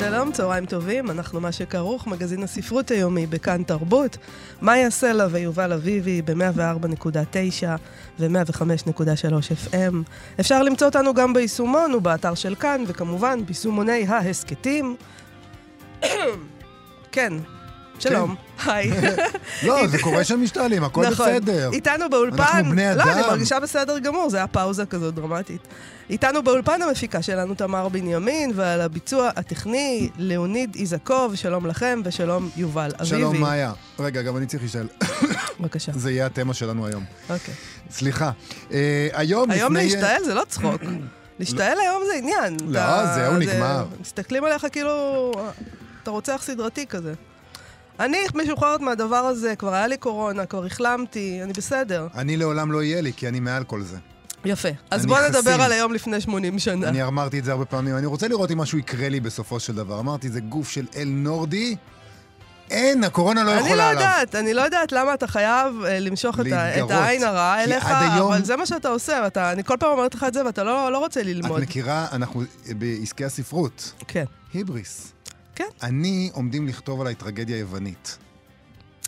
שלום, צהריים טובים, אנחנו מה שכרוך, מגזין הספרות היומי בכאן תרבות. מאיה סלע ויובל אביבי ב-104.9 ו-105.3 FM. אפשר למצוא אותנו גם ביישומון ובאתר של כאן, וכמובן ביישומוני ההסכתים. כן, שלום, היי. לא, זה קורה שם משתעלים, הכל נכון. בסדר. איתנו באולפן... אנחנו בני לא, אני אדם. מרגישה בסדר גמור, זה היה פאוזה כזאת דרמטית. איתנו באולפן המפיקה שלנו תמר בנימין, ועל הביצוע הטכני, ליאוניד איזקוב, שלום לכם, ושלום יובל אביבי. שלום, מאיה. רגע, גם אני צריך להישאל. בבקשה. זה יהיה התמה שלנו היום. אוקיי. סליחה. אה, היום היום לפני... להשתעל זה לא צחוק. להשתעל היום זה עניין. לא, זהו, זה- נגמר. מסתכלים עליך כאילו... אתה רוצח סדרתי כזה. אני משוחררת מהדבר הזה, כבר היה לי קורונה, כבר החלמתי, אני בסדר. אני לעולם לא יהיה לי, כי אני מעל כל זה. יפה. אז אני בוא חסין. נדבר על היום לפני 80 שנה. אני אמרתי את זה הרבה פעמים. אני רוצה לראות אם משהו יקרה לי בסופו של דבר. אמרתי, זה גוף של אל נורדי. אין, הקורונה לא אני יכולה לא עליו. יודעת, אני לא יודעת למה אתה חייב אה, למשוך את, ה, את להתגרות. העין הרעה אליך, היום- אבל זה מה שאתה עושה, ואתה, אני כל פעם אומרת לך את זה ואתה לא, לא רוצה את ללמוד. מכירה, אנחנו בעסקי הספרות. כן. היבריס. כן. אני עומדים לכתוב עליי טרגדיה יוונית.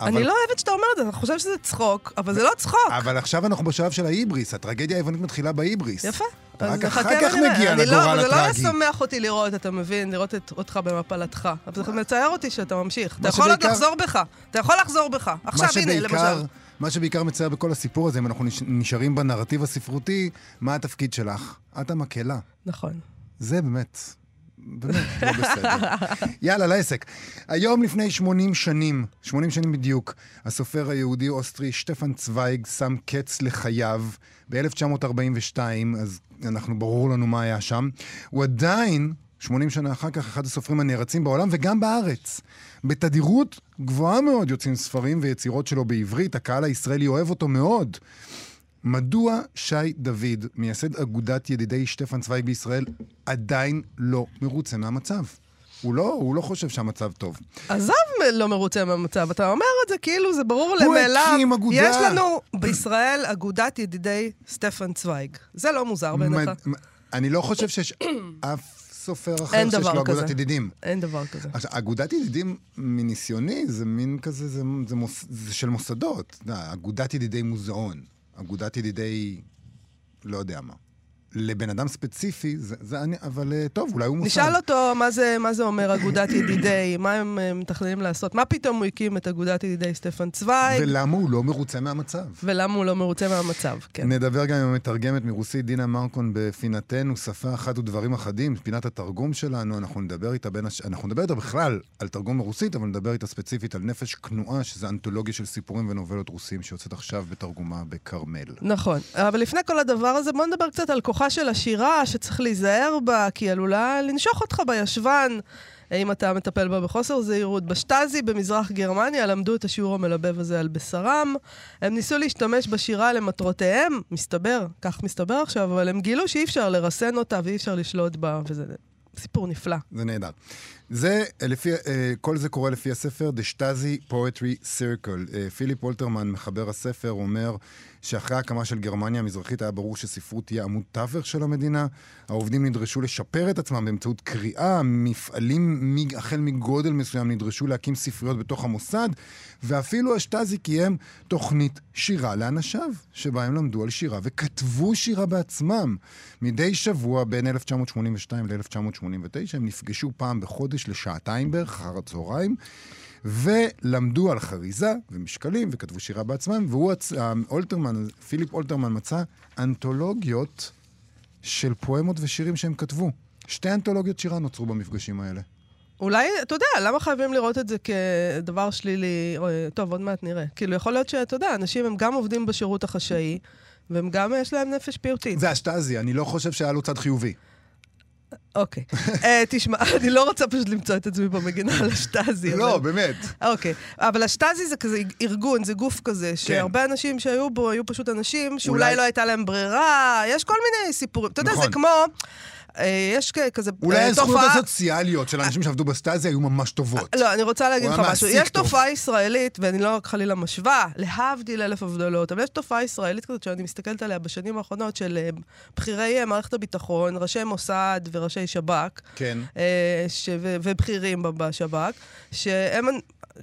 אני אבל- לא אוהבת שאתה אומר את זה, אתה חושב שזה צחוק, אבל זה לא צחוק. אבל עכשיו אנחנו בשלב של ההיבריס, הטרגדיה היוונית מתחילה בהיבריס. יפה. רק אחר כך. מגיע אני לא- לגורל זה לא הטרגי. משמח אותי לראות, אתה מבין? לראות את, אותך במפלתך. אבל זה מצער אותי שאתה ממשיך. אתה יכול עוד לחזור בך. אתה יכול לחזור בך. עכשיו, הנה, למשל. מה שבעיקר מצער בכל הסיפור הזה, אם אנחנו נש- נשארים בנרטיב הספרותי, מה התפקיד שלך? את המקהלה. נכון. זה באמת, באמת לא בסדר. יאללה, לעסק. היום לפני 80 שנים, 80 שנים בדיוק, הסופר היהודי-אוסטרי שטפן צוויג שם קץ לחייו ב-1942, אז אנחנו, ברור לנו מה היה שם. הוא עדיין, 80 שנה אחר כך, אחד הסופרים הנערצים בעולם וגם בארץ. בתדירות גבוהה מאוד יוצאים ספרים ויצירות שלו בעברית, הקהל הישראלי אוהב אותו מאוד. מדוע שי דוד, מייסד אגודת ידידי שטפן צוויג בישראל, עדיין לא מרוצה מהמצב? הוא לא, הוא לא חושב שהמצב טוב. עזוב מ- לא מרוצה מהמצב, אתה אומר את זה כאילו זה ברור הוא למאליו. הקים אגודה. יש לנו בישראל אגודת ידידי סטפן צוויג. זה לא מוזר בעיניך? מד- אני לא חושב שיש אף סופר אחר שיש לו אגודת כזה. ידידים. אין דבר כזה. עכשיו, אגודת ידידים, מניסיוני, זה מין כזה, זה, זה, מוס, זה של מוסדות. אגודת ידידי מוזיאון, אגודת ידידי, לא יודע מה. לבן אדם ספציפי, זה, זה אני, אבל אה, טוב, אולי הוא מוסד. נשאל אותו מה זה, מה זה אומר אגודת ידידי, מה הם אה, מתכננים לעשות, מה פתאום הוא הקים את אגודת ידידי סטפן צוויג, ולמה הוא לא מרוצה מהמצב. ולמה הוא לא מרוצה מהמצב, כן. נדבר גם עם המתרגמת מרוסית דינה מרקון בפינתנו, שפה אחת ודברים אחדים, פינת התרגום שלנו, אנחנו נדבר איתה בין הש... אנחנו נדבר איתה בכלל על תרגום מרוסית, אבל נדבר איתה ספציפית על נפש כנועה, שזה אנתולוגיה של סיפורים ונובלות רוסים שיוצאת עכשיו בתרגומה בכרמל. נכון. אבל לפני כל הדבר הזה, בוא נדבר קצת על כוחה של השירה, שצריך להיזהר בה, כי היא עלולה לנשוך אותך בישבן, אם אתה מטפל בה בחוסר זהירות. בשטאזי במזרח גרמניה למדו את השיעור המלבב הזה על בשרם. הם ניסו להשתמש בשירה למטרותיהם, מסתבר, כך מסתבר עכשיו, אבל הם גילו שאי אפשר לרסן אותה ואי אפשר לשלוט בה, וזה סיפור נפלא. זה נהדר. זה, לפי, אה, כל זה קורה לפי הספר The Stasi Poetry Circle. אה, פיליפ וולטרמן, מחבר הספר, אומר שאחרי ההקמה של גרמניה המזרחית היה ברור שספרות תהיה עמוד תווך של המדינה. העובדים נדרשו לשפר את עצמם באמצעות קריאה, מפעלים החל מגודל מסוים נדרשו להקים ספריות בתוך המוסד, ואפילו השטאזי קיים תוכנית שירה לאנשיו, שבה הם למדו על שירה וכתבו שירה בעצמם. מדי שבוע בין 1982 ל-1989 הם נפגשו פעם בחודש לשעתיים בערך, אחר הצהריים. ולמדו על חריזה ומשקלים וכתבו שירה בעצמם, והוא, אולטרמן, פיליפ אולטרמן מצא אנתולוגיות של פואמות ושירים שהם כתבו. שתי אנתולוגיות שירה נוצרו במפגשים האלה. אולי, אתה יודע, למה חייבים לראות את זה כדבר שלילי? או, טוב, עוד מעט נראה. כאילו, יכול להיות שאתה יודע, אנשים הם גם עובדים בשירות החשאי, והם גם יש להם נפש פיוטית. זה השטאזי, אני לא חושב שהיה לו צד חיובי. אוקיי. אה, תשמע, אני לא רוצה פשוט למצוא את עצמי במגינה על השטאזי. לא, באמת. אוקיי. אבל השטאזי זה כזה ארגון, זה גוף כזה, שהרבה אנשים שהיו בו היו פשוט אנשים שאולי אולי- לא הייתה להם ברירה, יש כל מיני סיפורים. אתה יודע, זה נכון. כמו... אה, יש כזה אולי אה, הזכויות תופעה- הסוציאליות של האנשים שעבדו בסטאזי היו ממש טובות. לא, אני רוצה להגיד לך משהו. יש טוב. תופעה ישראלית, ואני לא רק חלילה משווה, להבדיל אלף הבדלות, אבל יש תופעה ישראלית כזאת שאני מסתכלת עליה בשנים האחרונות, של אה, בכירי מערכת הביטחון, ראשי מוסד וראשי שב"כ, כן. ש... ובכירים בשב"כ, שהם...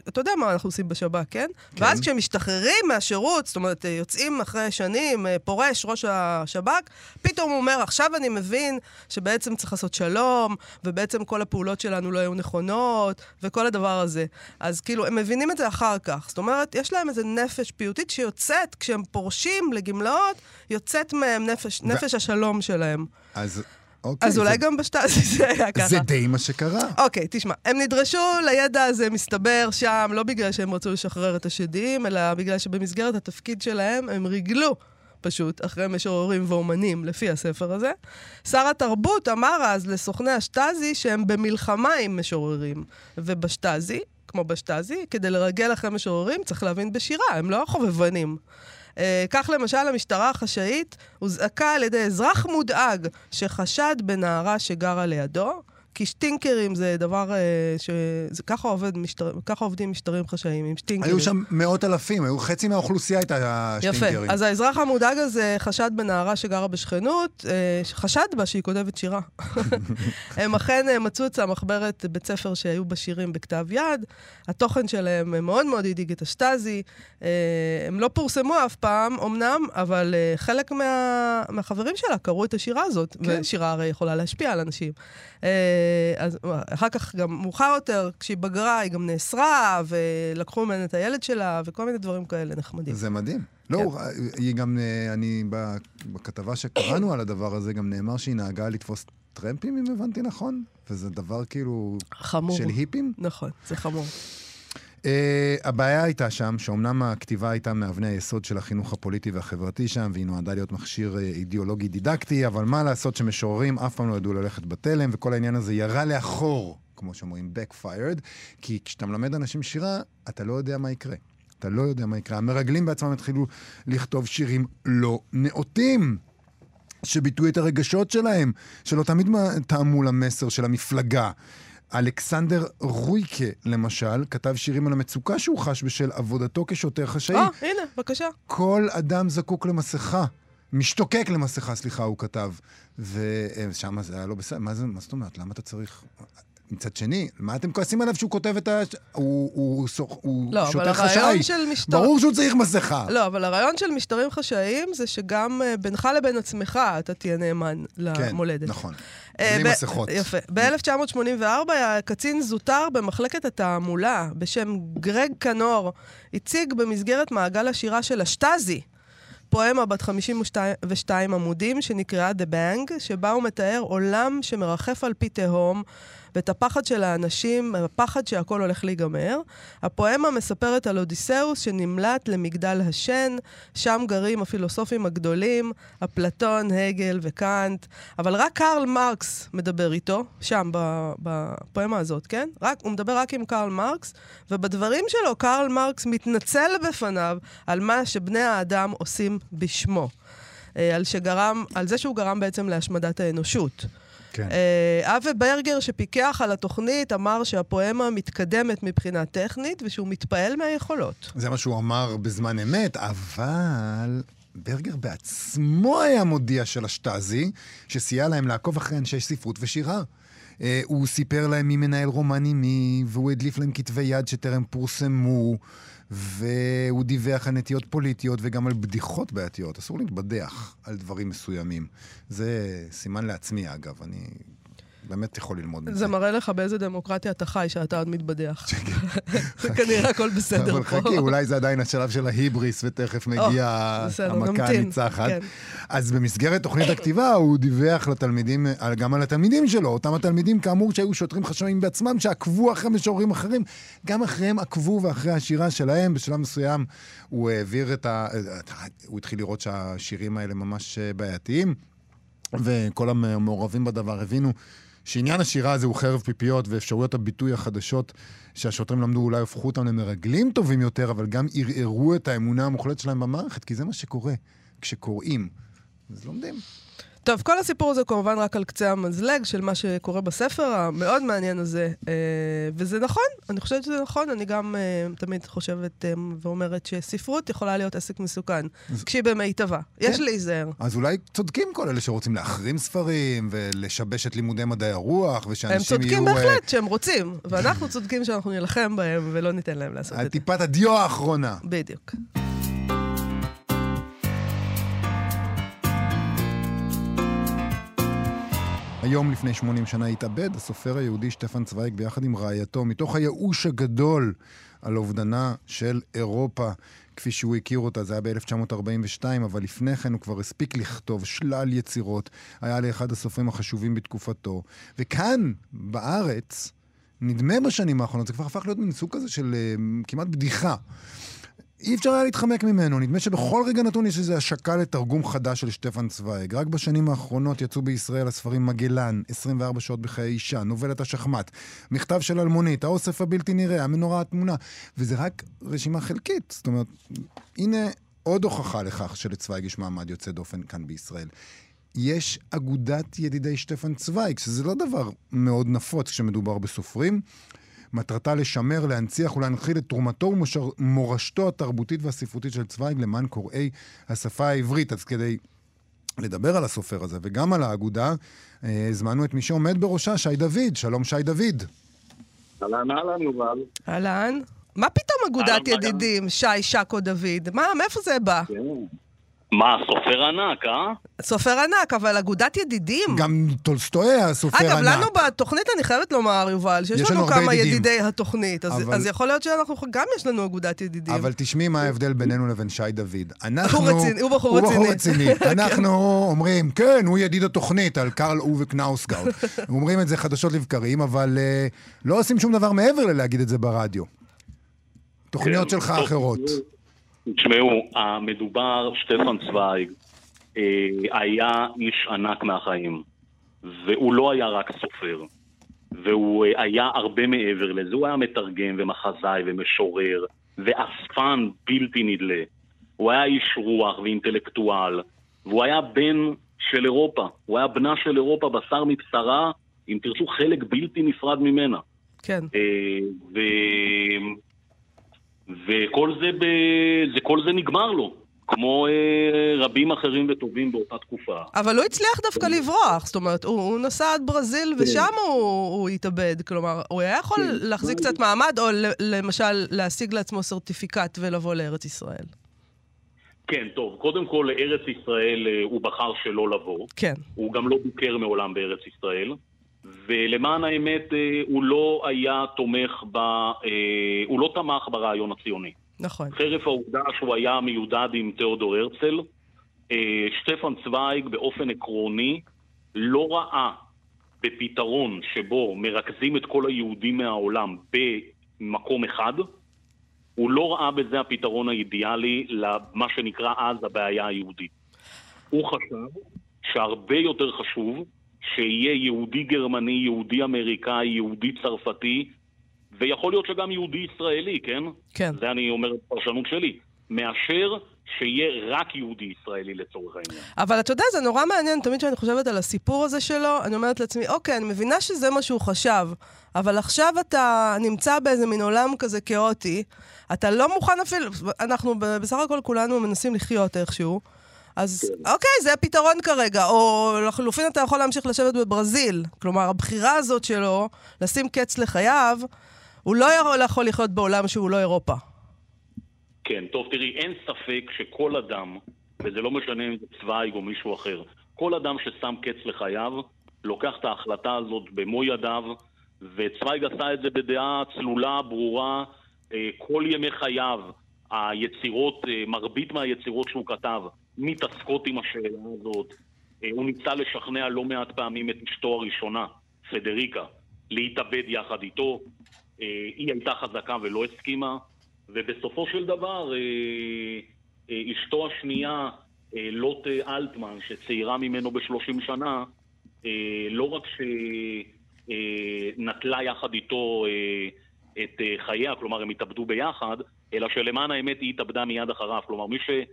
אתה יודע מה אנחנו עושים בשב"כ, כן? כן. ואז כשהם משתחררים מהשירות, זאת אומרת, אה, יוצאים אחרי שנים, אה, פורש ראש השב"כ, פתאום הוא אומר, עכשיו אני מבין שבעצם צריך לעשות שלום, ובעצם כל הפעולות שלנו לא היו נכונות, וכל הדבר הזה. אז כאילו, הם מבינים את זה אחר כך. זאת אומרת, יש להם איזו נפש פיוטית שיוצאת, כשהם פורשים לגמלאות, יוצאת מהם נפש, נפש השלום שלהם. אז אוקיי. אז אולי זה- גם בשטאזי זה היה ככה. זה די מה שקרה. אוקיי, תשמע, הם נדרשו לידע הזה, מסתבר, שם, לא בגלל שהם רצו לשחרר את השדים, אלא בגלל שבמסגרת התפקיד שלהם הם ריגלו. פשוט, אחרי משוררים ואומנים, לפי הספר הזה. שר התרבות אמר אז לסוכני השטאזי שהם במלחמה עם משוררים. ובשטאזי, כמו בשטאזי, כדי לרגל אחרי משוררים צריך להבין בשירה, הם לא חובבנים. אה, כך למשל המשטרה החשאית הוזעקה על ידי אזרח מודאג שחשד בנערה שגרה לידו, כי שטינקרים זה דבר אה, ש... זה, ככה, עובד משטר... ככה עובדים משטרים חשאיים, עם שטינקרים. היו שם מאות אלפים, היו חצי מהאוכלוסייה הייתה יפה. שטינקרים. אז האזרח המודאג הזה חשד בנערה שגרה בשכנות, אה, חשד בה שהיא כותבת שירה. הם אכן אה, מצאו אצלה מחברת בית ספר שהיו בה שירים בכתב יד. התוכן שלהם מאוד מאוד הדאיג את השטאזי. הם לא פורסמו אף פעם, אמנם, אבל חלק מה, מהחברים שלה קראו את השירה הזאת, כן. ושירה הרי יכולה להשפיע על אנשים. אז אה, אחר כך, גם מאוחר יותר, כשהיא בגרה, היא גם נאסרה, ולקחו ממנה את הילד שלה, וכל מיני דברים כאלה נחמדים. זה מדהים. לא, היא גם, אה, אני, בכתבה שקראנו על הדבר הזה, גם נאמר שהיא נהגה לתפוס טרמפים, אם הבנתי נכון? וזה דבר כאילו חמור. של היפים? נכון, זה חמור. Uh, הבעיה הייתה שם, שאומנם הכתיבה הייתה מאבני היסוד של החינוך הפוליטי והחברתי שם, והיא נועדה להיות מכשיר uh, אידיאולוגי דידקטי, אבל מה לעשות שמשוררים אף פעם לא ידעו ללכת בתלם, וכל העניין הזה ירה לאחור, כמו שאומרים, backfired, כי כשאתה מלמד אנשים שירה, אתה לא יודע מה יקרה. אתה לא יודע מה יקרה. המרגלים בעצמם התחילו לכתוב שירים לא נאותים. שביטאו את הרגשות שלהם, שלא תמיד טעמו למסר של המפלגה. אלכסנדר רויקה, למשל, כתב שירים על המצוקה שהוא חש בשל עבודתו כשוטר חשאי. אה, הנה, בבקשה. כל אדם זקוק למסכה. משתוקק למסכה, סליחה, הוא כתב. ושם זה היה לא בסדר. מה, זה, מה זאת אומרת? למה אתה צריך... מצד שני, מה אתם כועסים עליו שהוא כותב את ה... הוא, הוא, סוח- הוא לא, אבל שוטר חשאי. של משטר... ברור שהוא צריך מסכה. לא, אבל הרעיון של משטרים חשאיים זה שגם אה, בינך לבין עצמך אתה תהיה נאמן כן, למולדת. נכון. אה, בלי מסכות. יפה. ב-1984 היה קצין זוטר במחלקת התעמולה בשם גרג קנור, הציג במסגרת מעגל השירה של השטאזי. פואמה בת 52 עמודים שנקראה The Bang, שבה הוא מתאר עולם שמרחף על פי תהום, ואת הפחד של האנשים, הפחד שהכל הולך להיגמר. הפואמה מספרת על אודיסאוס שנמלט למגדל השן, שם גרים הפילוסופים הגדולים, אפלטון, הגל וקאנט, אבל רק קרל מרקס מדבר איתו, שם, בפואמה הזאת, כן? רק, הוא מדבר רק עם קרל מרקס, ובדברים שלו קרל מרקס מתנצל בפניו על מה שבני האדם עושים בשמו. אה, על, שגרם, על זה שהוא גרם בעצם להשמדת האנושות. כן. אה, אבי ברגר, שפיקח על התוכנית, אמר שהפואמה מתקדמת מבחינה טכנית ושהוא מתפעל מהיכולות. זה מה שהוא אמר בזמן אמת, אבל ברגר בעצמו היה מודיע של השטאזי, שסייע להם לעקוב אחרי אנשי ספרות ושירה. אה, הוא סיפר להם מי מנהל רומן עם מי, והוא הדליף להם כתבי יד שטרם פורסמו, והוא דיווח על נטיות פוליטיות וגם על בדיחות בעייתיות. אסור להתבדח על דברים מסוימים. זה סימן לעצמי, אגב, אני באמת יכול ללמוד מזה. זה מראה לך באיזה דמוקרטיה אתה חי, שאתה עוד מתבדח. זה כנראה הכל בסדר אבל פה. חכי, אולי זה עדיין השלב של ההיבריס, ותכף מגיעה המכה הניצחת. כן. אז במסגרת תוכנית הכתיבה הוא דיווח לתלמידים, גם על התלמידים שלו, אותם התלמידים כאמור שהיו שוטרים חשאיים בעצמם, שעקבו אחרי משוררים אחרים, גם אחריהם עקבו ואחרי השירה שלהם. בשלב מסוים הוא העביר את ה... הוא התחיל לראות שהשירים האלה ממש אה, בעייתיים, וכל המעורבים בדבר הבינו שעניין השירה הזה הוא חרב פיפיות, ואפשרויות הביטוי החדשות שהשוטרים למדו אולי הפכו אותם למרגלים טובים יותר, אבל גם ערערו את האמונה המוחלטת שלהם במערכת, כי זה מה שקורה כשקוראים. אז לומדים. טוב, כל הסיפור הזה כמובן רק על קצה המזלג של מה שקורה בספר המאוד מעניין הזה, אה, וזה נכון, אני חושבת שזה נכון, אני גם אה, תמיד חושבת אה, ואומרת שספרות יכולה להיות עסק מסוכן, אז... כשהיא במיטבה. כן. יש להיזהר. אז אולי צודקים כל אלה שרוצים להחרים ספרים ולשבש את לימודי מדעי הרוח, ושאנשים יהיו... הם צודקים בהחלט שהם רוצים, ואנחנו צודקים שאנחנו נילחם בהם ולא ניתן להם לעשות את זה. טיפת הדיו האחרונה. בדיוק. היום לפני 80 שנה התאבד הסופר היהודי שטפן צוויג ביחד עם רעייתו, מתוך הייאוש הגדול על אובדנה של אירופה, כפי שהוא הכיר אותה, זה היה ב-1942, אבל לפני כן הוא כבר הספיק לכתוב שלל יצירות, היה לאחד הסופרים החשובים בתקופתו. וכאן, בארץ, נדמה בשנים האחרונות, זה כבר הפך להיות מין סוג כזה של uh, כמעט בדיחה. אי אפשר היה להתחמק ממנו. נדמה שבכל רגע נתון יש איזו השקה לתרגום חדש של שטפן צוויג. רק בשנים האחרונות יצאו בישראל הספרים מגלן, 24 שעות בחיי אישה, נובלת השחמט, מכתב של אלמונית, האוסף הבלתי נראה, המנורה התמונה, וזה רק רשימה חלקית. זאת אומרת, הנה עוד הוכחה לכך שלצוויג יש מעמד יוצא דופן כאן בישראל. יש אגודת ידידי שטפן צוויג, שזה לא דבר מאוד נפוץ כשמדובר בסופרים. מטרתה לשמר, להנציח ולהנחיל את תרומתו ומורשתו התרבותית והספרותית של צוויג למען קוראי השפה העברית. אז כדי לדבר על הסופר הזה וגם על האגודה, אה, הזמנו את מי שעומד בראשה, שי דוד. שלום, שי דוד. אהלן, אהלן, יובל. אהלן. מה פתאום אגודת ידידים, שי, שקו, דוד? מה, מאיפה זה בא? כן. מה, סופר ענק, אה? סופר ענק, אבל אגודת ידידים. גם טולסטוי היה סופר אגב, ענק. אגב, לנו בתוכנית, אני חייבת לומר, יובל, שיש לנו, לנו כמה ידידים. ידידי התוכנית, אז, אבל... אז יכול להיות שאנחנו, גם יש לנו אגודת ידידים. אבל תשמעי מה ההבדל בינינו לבין שי דוד. אנחנו... הוא, רציני, הוא בחור רציני. הוא בחור רציני. אנחנו אומרים, כן, הוא ידיד התוכנית, על קרל אובה קנאוסגורד. אומרים את זה חדשות לבקרים, אבל אה, לא עושים שום דבר מעבר ללהגיד את זה ברדיו. תוכניות כן, שלך אחרות. תשמעו, המדובר, שטפן צוויג, אה, היה איש ענק מהחיים. והוא לא היה רק סופר, והוא אה, היה הרבה מעבר לזה. הוא היה מתרגם ומחזאי ומשורר, ואספן בלתי נדלה. הוא היה איש רוח ואינטלקטואל, והוא היה בן של אירופה. הוא היה בנה של אירופה, בשר מבשרה, אם תרצו, חלק בלתי נפרד ממנה. כן. אה, ו... וכל זה, ב... זה, כל זה נגמר לו. כמו אה, רבים אחרים וטובים באותה תקופה. אבל הוא הצליח דווקא. לברוח, זאת אומרת, הוא, הוא נסע עד ברזיל כן. ושם הוא, הוא התאבד. כלומר, הוא היה יכול כן. להחזיק קצת מעמד, או למשל להשיג לעצמו סרטיפיקט ולבוא לארץ ישראל. כן, טוב, קודם כל לארץ ישראל אה, הוא בחר שלא לבוא. כן. הוא גם לא ביקר מעולם בארץ ישראל. ולמען האמת אה, הוא לא היה תומך ב... אה, הוא לא תמך ברעיון הציוני. נכון. חרף העובדה שהוא היה מיודד עם תיאודור הרצל, אה, שטפן צוויג באופן עקרוני לא ראה בפתרון שבו מרכזים את כל היהודים מהעולם במקום אחד, הוא לא ראה בזה הפתרון האידיאלי למה שנקרא אז הבעיה היהודית. הוא חשב שהרבה יותר חשוב שיהיה יהודי גרמני, יהודי אמריקאי, יהודי צרפתי, ויכול להיות שגם יהודי ישראלי, כן? כן. זה אני אומר את הפרשנות שלי. מאשר שיהיה רק יהודי ישראלי לצורך העניין. אבל אתה יודע, זה נורא מעניין, תמיד כשאני חושבת על הסיפור הזה שלו, אני אומרת לעצמי, אוקיי, אני מבינה שזה מה שהוא חשב, אבל עכשיו אתה נמצא באיזה מין עולם כזה כאוטי, אתה לא מוכן אפילו, אנחנו בסך הכל כולנו מנסים לחיות איכשהו. אז כן. אוקיי, זה הפתרון כרגע. או לחלופין אתה יכול להמשיך לשבת בברזיל. כלומר, הבחירה הזאת שלו, לשים קץ לחייו, הוא לא יכול לחיות בעולם שהוא לא אירופה. כן, טוב, תראי, אין ספק שכל אדם, וזה לא משנה אם זה צוויג או מישהו אחר, כל אדם ששם קץ לחייו, לוקח את ההחלטה הזאת במו ידיו, וצוויג עשה את זה בדעה צלולה, ברורה, אה, כל ימי חייו. היצירות, אה, מרבית מהיצירות שהוא כתב, מתעסקות עם השאלה הזאת. אה, הוא ניסה לשכנע לא מעט פעמים את אשתו הראשונה, פדריקה, להתאבד יחד איתו. אה, היא הייתה חזקה ולא הסכימה, ובסופו של דבר אשתו השנייה, לוט אלטמן, שצעירה ממנו בשלושים שנה, אה, לא רק שנטלה יחד איתו אה, את אה, חייה, כלומר הם התאבדו ביחד, אלא שלמען האמת היא התאבדה מיד אחריו. כלומר, מי ש... אה,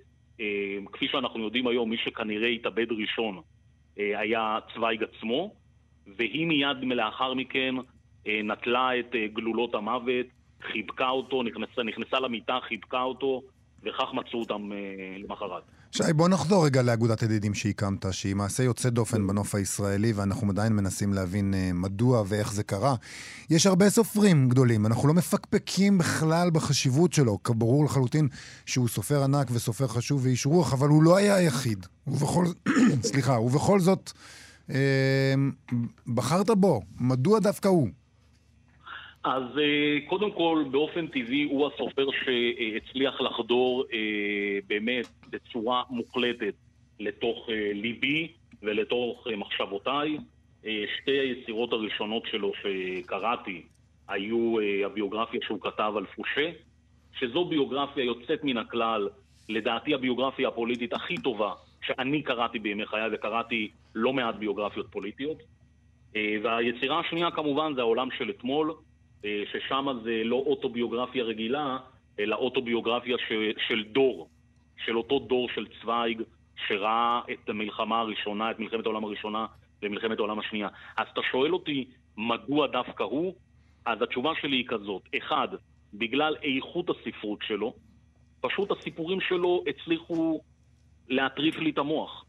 כפי שאנחנו יודעים היום, מי שכנראה התאבד ראשון אה, היה צוויג עצמו, והיא מיד לאחר מכן אה, נטלה את אה, גלולות המוות, חיבקה אותו, נכנסה, נכנסה למיטה, חיבקה אותו, וכך מצאו אותם אה, למחרת. שי, בוא נחזור רגע לאגודת ידידים שהקמת, שהיא מעשה יוצא דופן בנוף הישראלי, ואנחנו עדיין מנסים להבין uh, מדוע ואיך זה קרה. יש הרבה סופרים גדולים, אנחנו לא מפקפקים בכלל בחשיבות שלו, ברור לחלוטין שהוא סופר ענק וסופר חשוב ואיש רוח, אבל הוא לא היה היחיד. ובכל, סליחה, ובכל זאת, uh, בחרת בו. מדוע דווקא הוא? אז uh, קודם כל, באופן טבעי הוא הסופר שהצליח לחדור uh, באמת בצורה מוחלטת לתוך uh, ליבי ולתוך מחשבותיי. שתי היצירות הראשונות שלו שקראתי היו הביוגרפיה שהוא כתב על פושה, שזו ביוגרפיה יוצאת מן הכלל, לדעתי הביוגרפיה הפוליטית הכי טובה שאני קראתי בימי חיי, וקראתי לא מעט ביוגרפיות פוליטיות. והיצירה השנייה כמובן זה העולם של אתמול. אה, ששם זה לא אוטוביוגרפיה רגילה, אלא אוטוביוגרפיה ש, של דור, של אותו דור של צוויג שראה את המלחמה הראשונה, את מלחמת העולם הראשונה ומלחמת העולם השנייה. אז אתה שואל אותי, מדוע דווקא הוא? אז התשובה שלי היא כזאת, אחד, בגלל איכות הספרות שלו, פשוט הסיפורים שלו הצליחו להטריף לי את המוח.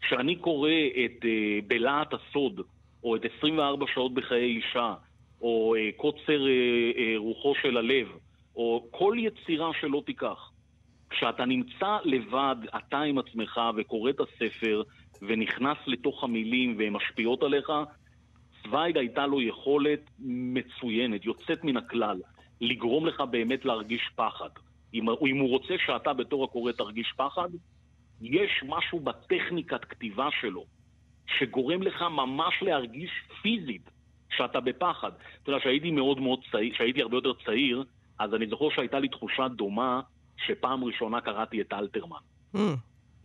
כשאני קורא את uh, בלהט הסוד, או את 24 שעות בחיי אישה, או אה, קוצר אה, אה, רוחו של הלב, או כל יצירה שלא תיקח. כשאתה נמצא לבד, אתה עם עצמך, וקורא את הספר, ונכנס לתוך המילים והן משפיעות עליך, צוויג הייתה לו יכולת מצוינת, יוצאת מן הכלל, לגרום לך באמת להרגיש פחד. אם, אם הוא רוצה שאתה בתור הקורא תרגיש פחד, יש משהו בטכניקת כתיבה שלו שגורם לך ממש להרגיש פיזית שאתה בפחד. אתה יודע, כשהייתי מאוד מאוד צעיר, כשהייתי הרבה יותר צעיר, אז אני זוכר שהייתה לי תחושה דומה שפעם ראשונה קראתי את אלתרמן. Mm.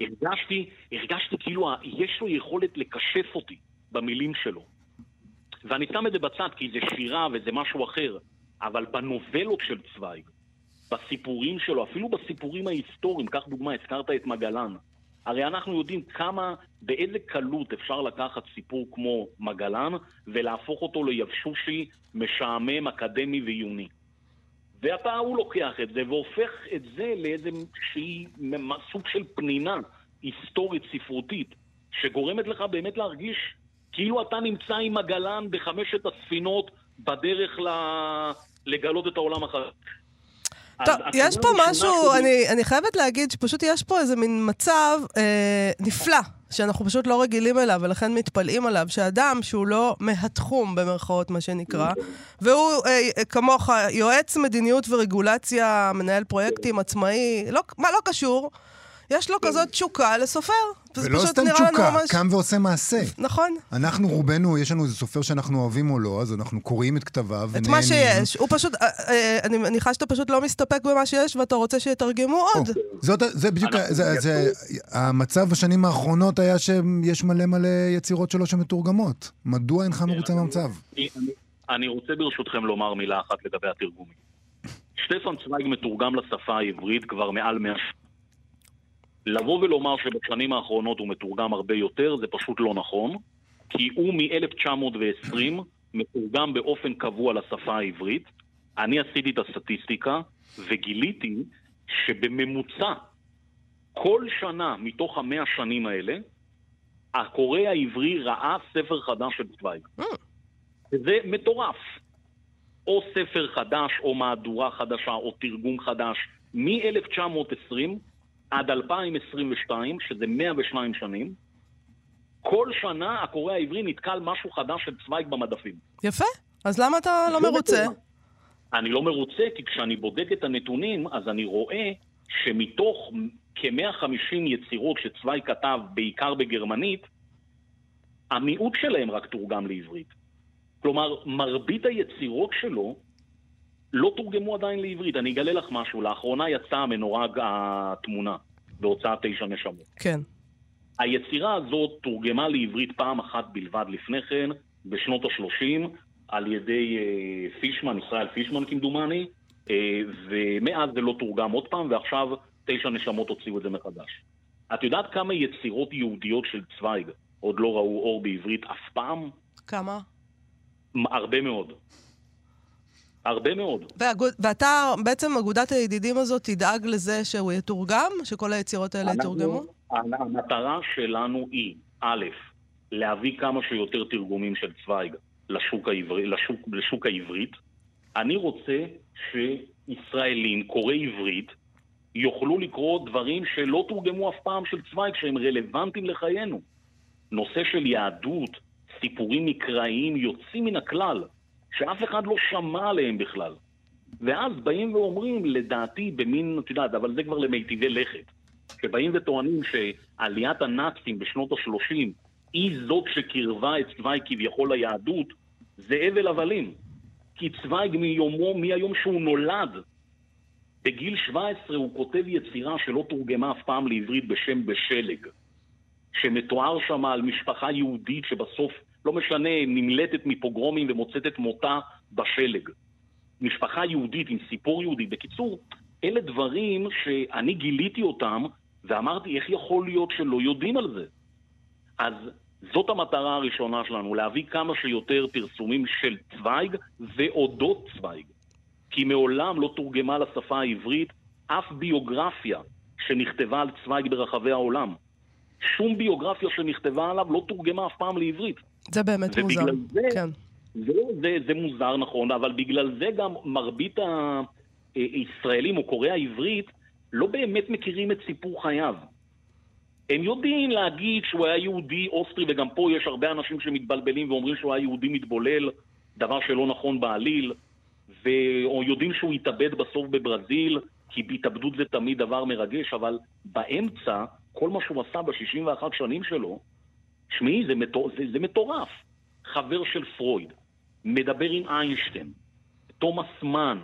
הרגשתי, הרגשתי כאילו יש לו יכולת לקשף אותי במילים שלו. ואני שם את זה בצד כי זה שירה וזה משהו אחר, אבל בנובלות של צוויג, בסיפורים שלו, אפילו בסיפורים ההיסטוריים, קח דוגמה, הזכרת את מגלן. הרי אנחנו יודעים כמה, באיזה קלות אפשר לקחת סיפור כמו מגלן ולהפוך אותו ליבשושי, משעמם, אקדמי ועיוני. ואתה, הוא לוקח את זה והופך את זה לאיזה שהיא סוג של פנינה היסטורית ספרותית, שגורמת לך באמת להרגיש כאילו אתה נמצא עם מגלן בחמשת הספינות בדרך ל... לגלות את העולם החדש. טוב, יש פה משהו, אני, אני חייבת להגיד שפשוט יש פה איזה מין מצב אה, נפלא, שאנחנו פשוט לא רגילים אליו, ולכן מתפלאים עליו, שאדם שהוא לא מהתחום, במרכאות, מה שנקרא, והוא אה, כמוך יועץ מדיניות ורגולציה, מנהל פרויקטים, עצמאי, לא, מה לא קשור? יש לו כזאת תשוקה לסופר. ולא סתם תשוקה, ממש... קם ועושה מעשה. נכון. אנחנו רובנו, יש לנו איזה סופר שאנחנו אוהבים או לא, אז אנחנו קוראים את כתביו ונהנים. את מה שיש. הוא פשוט, אה, אה, אני מניחה שאתה פשוט לא מסתפק במה שיש ואתה רוצה שיתרגמו עוד. זאת, זה בדיוק, זה, זה, המצב בשנים האחרונות היה שיש מלא מלא יצירות שלו שמתורגמות. מדוע אינך מרוצה מהמצב? אני רוצה ברשותכם לומר מילה אחת לגבי התרגומים. שטפן צוויג מתורגם לשפה העברית כבר מעל מאה שנים. לבוא ולומר שבשנים האחרונות הוא מתורגם הרבה יותר, זה פשוט לא נכון, כי הוא מ-1920 מתורגם באופן קבוע לשפה העברית. אני עשיתי את הסטטיסטיקה וגיליתי שבממוצע, כל שנה מתוך המאה שנים האלה, הקורא העברי ראה ספר חדש של צוויג. Mm. זה מטורף. או ספר חדש, או מהדורה חדשה, או תרגום חדש. מ-1920 עד 2022, שזה 102 שנים, כל שנה הקורא העברי נתקל משהו חדש של צוויג במדפים. יפה, אז למה אתה לא מרוצה? אני לא מרוצה כי כשאני בודק את הנתונים, אז אני רואה שמתוך כ-150 יצירות שצוויג כתב, בעיקר בגרמנית, המיעוט שלהם רק תורגם לעברית. כלומר, מרבית היצירות שלו לא תורגמו עדיין לעברית. אני אגלה לך משהו, לאחרונה יצאה המנורה התמונה בהוצאת תשע נשמות. כן. היצירה הזאת תורגמה לעברית פעם אחת בלבד לפני כן, בשנות ה-30, על ידי אה, פישמן, ישראל פישמן כמדומני, אה, ומאז זה לא תורגם עוד פעם, ועכשיו תשע נשמות הוציאו את זה מחדש. את יודעת כמה יצירות יהודיות של צוויג עוד לא ראו אור בעברית אף פעם? כמה? הרבה מאוד. הרבה מאוד. ואגוד, ואתה, בעצם אגודת הידידים הזאת תדאג לזה שהוא יתורגם? שכל היצירות האלה יתורגמו? המטרה שלנו היא, א', להביא כמה שיותר תרגומים של צוויג לשוק, העברי, לשוק, לשוק העברית. אני רוצה שישראלים, קוראי עברית, יוכלו לקרוא דברים שלא תורגמו אף פעם של צוויג, שהם רלוונטיים לחיינו. נושא של יהדות, סיפורים מקראיים יוצאים מן הכלל, שאף אחד לא שמע עליהם בכלל. ואז באים ואומרים, לדעתי, במין, את יודעת, אבל זה כבר למיטיבי לכת, שבאים וטוענים שעליית הנאצים בשנות ה-30 היא זאת שקירבה את צוויג כביכול ליהדות, זה הבל הבלים. כי צוויג מיומו, מהיום שהוא נולד, בגיל 17 הוא כותב יצירה שלא תורגמה אף פעם לעברית בשם בשלג, שמתואר שם על משפחה יהודית שבסוף, לא משנה, נמלטת מפוגרומים ומוצאת את מותה בשלג. משפחה יהודית עם סיפור יהודי. בקיצור, אלה דברים שאני גיליתי אותם ואמרתי, איך יכול להיות שלא יודעים על זה? אז זאת המטרה הראשונה שלנו, להביא כמה שיותר פרסומים של צוויג ואודות צוויג. כי מעולם לא תורגמה לשפה העברית אף ביוגרפיה שנכתבה על צוויג ברחבי העולם. שום ביוגרפיה שנכתבה עליו לא תורגמה אף פעם לעברית. זה באמת מוזר, זה, כן. זה, זה, זה מוזר, נכון, אבל בגלל זה גם מרבית הישראלים או קוראי העברית לא באמת מכירים את סיפור חייו. הם יודעים להגיד שהוא היה יהודי אוסטרי, וגם פה יש הרבה אנשים שמתבלבלים ואומרים שהוא היה יהודי מתבולל, דבר שלא נכון בעליל, ו... או יודעים שהוא התאבד בסוף בברזיל, כי בהתאבדות זה תמיד דבר מרגש, אבל באמצע, כל מה שהוא עשה ב-61 שנים שלו, שמעי, זה, מטור... זה, זה מטורף. חבר של פרויד, מדבר עם איינשטיין, תומאס מן,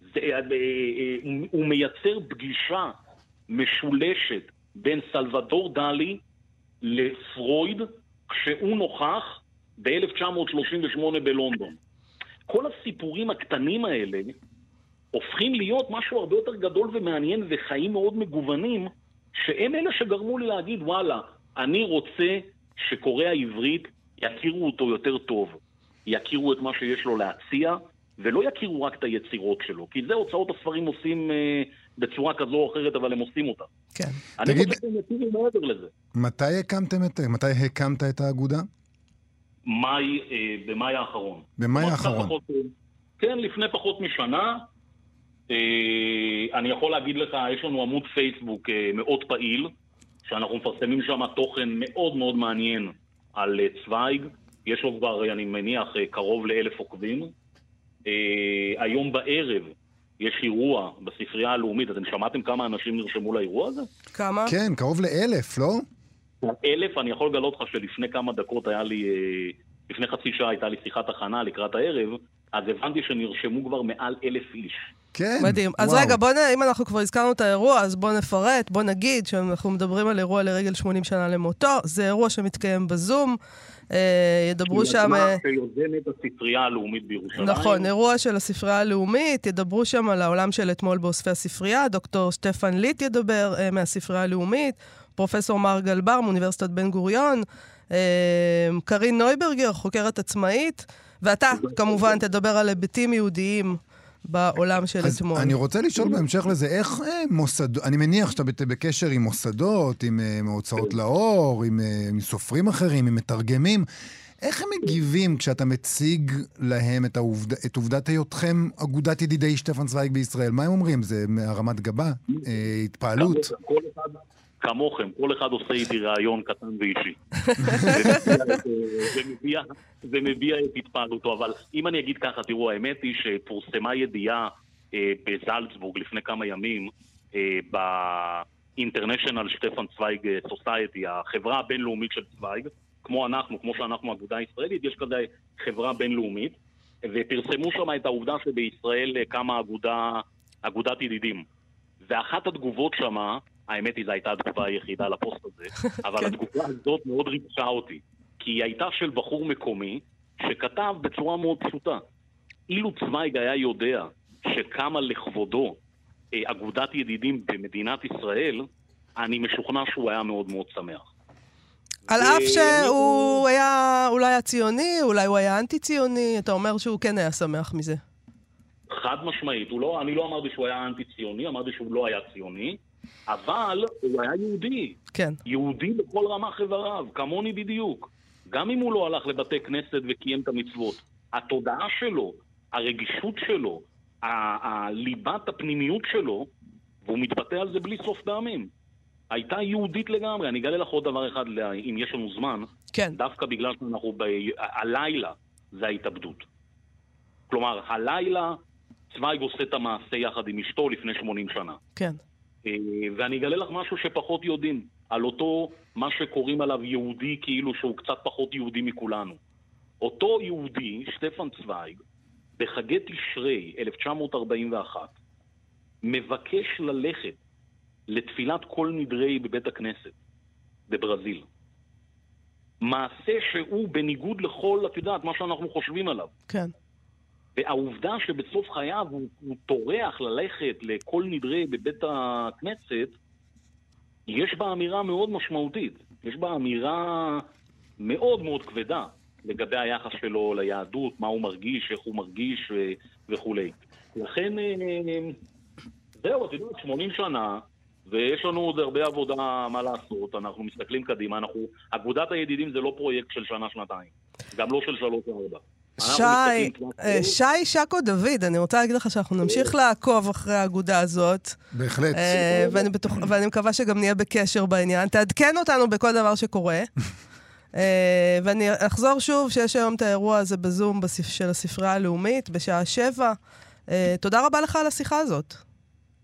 זה, אה, אה, אה, הוא מייצר פגישה משולשת בין סלבדור דלי לפרויד כשהוא נוכח ב-1938 בלונדון. כל הסיפורים הקטנים האלה הופכים להיות משהו הרבה יותר גדול ומעניין וחיים מאוד מגוונים, שהם אלה שגרמו לי להגיד, וואלה, אני רוצה שקוראי העברית יכירו אותו יותר טוב, יכירו את מה שיש לו להציע, ולא יכירו רק את היצירות שלו, כי זה הוצאות הספרים עושים אה, בצורה כזו או אחרת, אבל הם עושים אותה. כן. אני תגיד- חושב שהם יכירו מעבר לזה. מתי הקמתם את... מתי הקמת את האגודה? מאי, אה, במאי האחרון. במאי האחרון. פחות, אה, כן, לפני פחות משנה. אה, אני יכול להגיד לך, יש לנו עמוד פייסבוק אה, מאוד פעיל, שאנחנו מפרסמים שם תוכן מאוד מאוד מעניין על אה, צוויג. יש לו כבר, אה, אני מניח, אה, קרוב לאלף עוקבים. היום בערב יש אירוע בספרייה הלאומית. אתם שמעתם כמה אנשים נרשמו לאירוע הזה? כמה? כן, קרוב לאלף, לא? אלף, אני יכול לגלות לך שלפני כמה דקות היה לי, לפני חצי שעה הייתה לי שיחת הכנה לקראת הערב, אז הבנתי שנרשמו כבר מעל אלף איש. כן. מדהים. אז וואו. רגע, בוא נ... אם אנחנו כבר הזכרנו את האירוע, אז בוא נפרט, בוא נגיד שאנחנו מדברים על אירוע לרגל 80 שנה למותו. זה אירוע שמתקיים בזום. אה, ידברו שם... אה, שיוזמת הספרייה הלאומית בירושלים. נכון, אירוע של הספרייה הלאומית, ידברו שם על העולם של אתמול באוספי הספרייה, דוקטור שטפן ליט ידבר אה, מהספרייה הלאומית, פרופסור מר גלבר מאוניברסיטת בן גוריון, קרין נויברגר, חוקרת עצמאית, ואתה, כמובן, תדבר על היבטים יהודיים בעולם של אז אתמול. אני רוצה לשאול בהמשך לזה, איך אה, מוסד... אני מניח שאתה בקשר עם מוסדות, עם אה, הוצאות לאור, עם, אה, עם סופרים אחרים, עם מתרגמים. איך הם מגיבים כשאתה מציג להם את, העובד... את עובדת היותכם אגודת ידידי שטפן צוויג בישראל? מה הם אומרים? זה הרמת גבה? אה, התפעלות? כל אחד, כמוכם, כל אחד עושה איתי ראיון קטן ואישי. ומביע ומביע- את התפעלותו, אבל אם אני אגיד ככה, תראו, האמת היא שפורסמה ידיעה אה, בזלצבורג לפני כמה ימים, אה, ב-International שטפן צוויג סוסייטי, החברה הבינלאומית של צוויג, כמו אנחנו, כמו שאנחנו אגודה ישראלית, יש כזה חברה בינלאומית, ופרסמו שם את העובדה שבישראל אה, קמה אגודה, אגודת ידידים. ואחת התגובות שמה האמת היא, זו הייתה התגובה היחידה לפוסט הזה, אבל כן. התגובה הזאת מאוד ריגשה אותי. כי היא הייתה של בחור מקומי, שכתב בצורה מאוד פשוטה. אילו צוויג היה יודע שקמה לכבודו אה, אגודת ידידים במדינת ישראל, אני משוכנע שהוא היה מאוד מאוד שמח. על ו- אף שהוא היה אולי היה ציוני, אולי הוא היה אנטי-ציוני, אתה אומר שהוא כן היה שמח מזה. חד משמעית, לא, אני לא אמרתי שהוא היה אנטי ציוני, אמרתי שהוא לא היה ציוני, אבל הוא היה יהודי. כן. יהודי בכל רמ"ח איבריו, כמוני בדיוק. גם אם הוא לא הלך לבתי כנסת וקיים את המצוות. התודעה שלו, הרגישות שלו, ה- ה- ליבת הפנימיות שלו, והוא מתבטא על זה בלי סוף פעמים, הייתה יהודית לגמרי. אני אגלה לך עוד דבר אחד, אם יש לנו זמן, כן. דווקא בגלל שאנחנו ב... הלילה זה ההתאבדות. כלומר, הלילה צוויג עושה את המעשה יחד עם אשתו לפני 80 שנה. כן. אה, ואני אגלה לך משהו שפחות יודעים, על אותו, מה שקוראים עליו יהודי כאילו שהוא קצת פחות יהודי מכולנו. אותו יהודי, שטפן צוויג, בחגי תשרי 1941, מבקש ללכת לתפילת כל נדרי בבית הכנסת בברזיל. מעשה שהוא בניגוד לכל, את יודעת, מה שאנחנו חושבים עליו. כן. והעובדה שבסוף חייו הוא, הוא טורח ללכת לכל נדרי בבית הכנסת, יש בה אמירה מאוד משמעותית. יש בה אמירה מאוד מאוד כבדה לגבי היחס שלו ליהדות, מה הוא מרגיש, איך הוא מרגיש ו- וכולי. לכן, אה, זהו, את יודעת, 80 שנה, ויש לנו עוד הרבה עבודה מה לעשות, אנחנו מסתכלים קדימה, אנחנו... אגודת הידידים זה לא פרויקט של שנה-שנתיים, גם לא של שלוש-ארבע. שי. אה, שי שקו דוד, אני רוצה להגיד לך שאנחנו נמשיך לעקוב אחרי האגודה הזאת, בהחלט. אה, ואני בטוח- ואני מקווה שגם נהיה בקשר בעניין. תעדכן אותנו בכל דבר שקורה. אה, ואני אחזור שוב שיש היום את האירוע הזה בזום בספ- של הספרייה הלאומית בשעה שבע. תודה רבה לך על השיחה הזאת.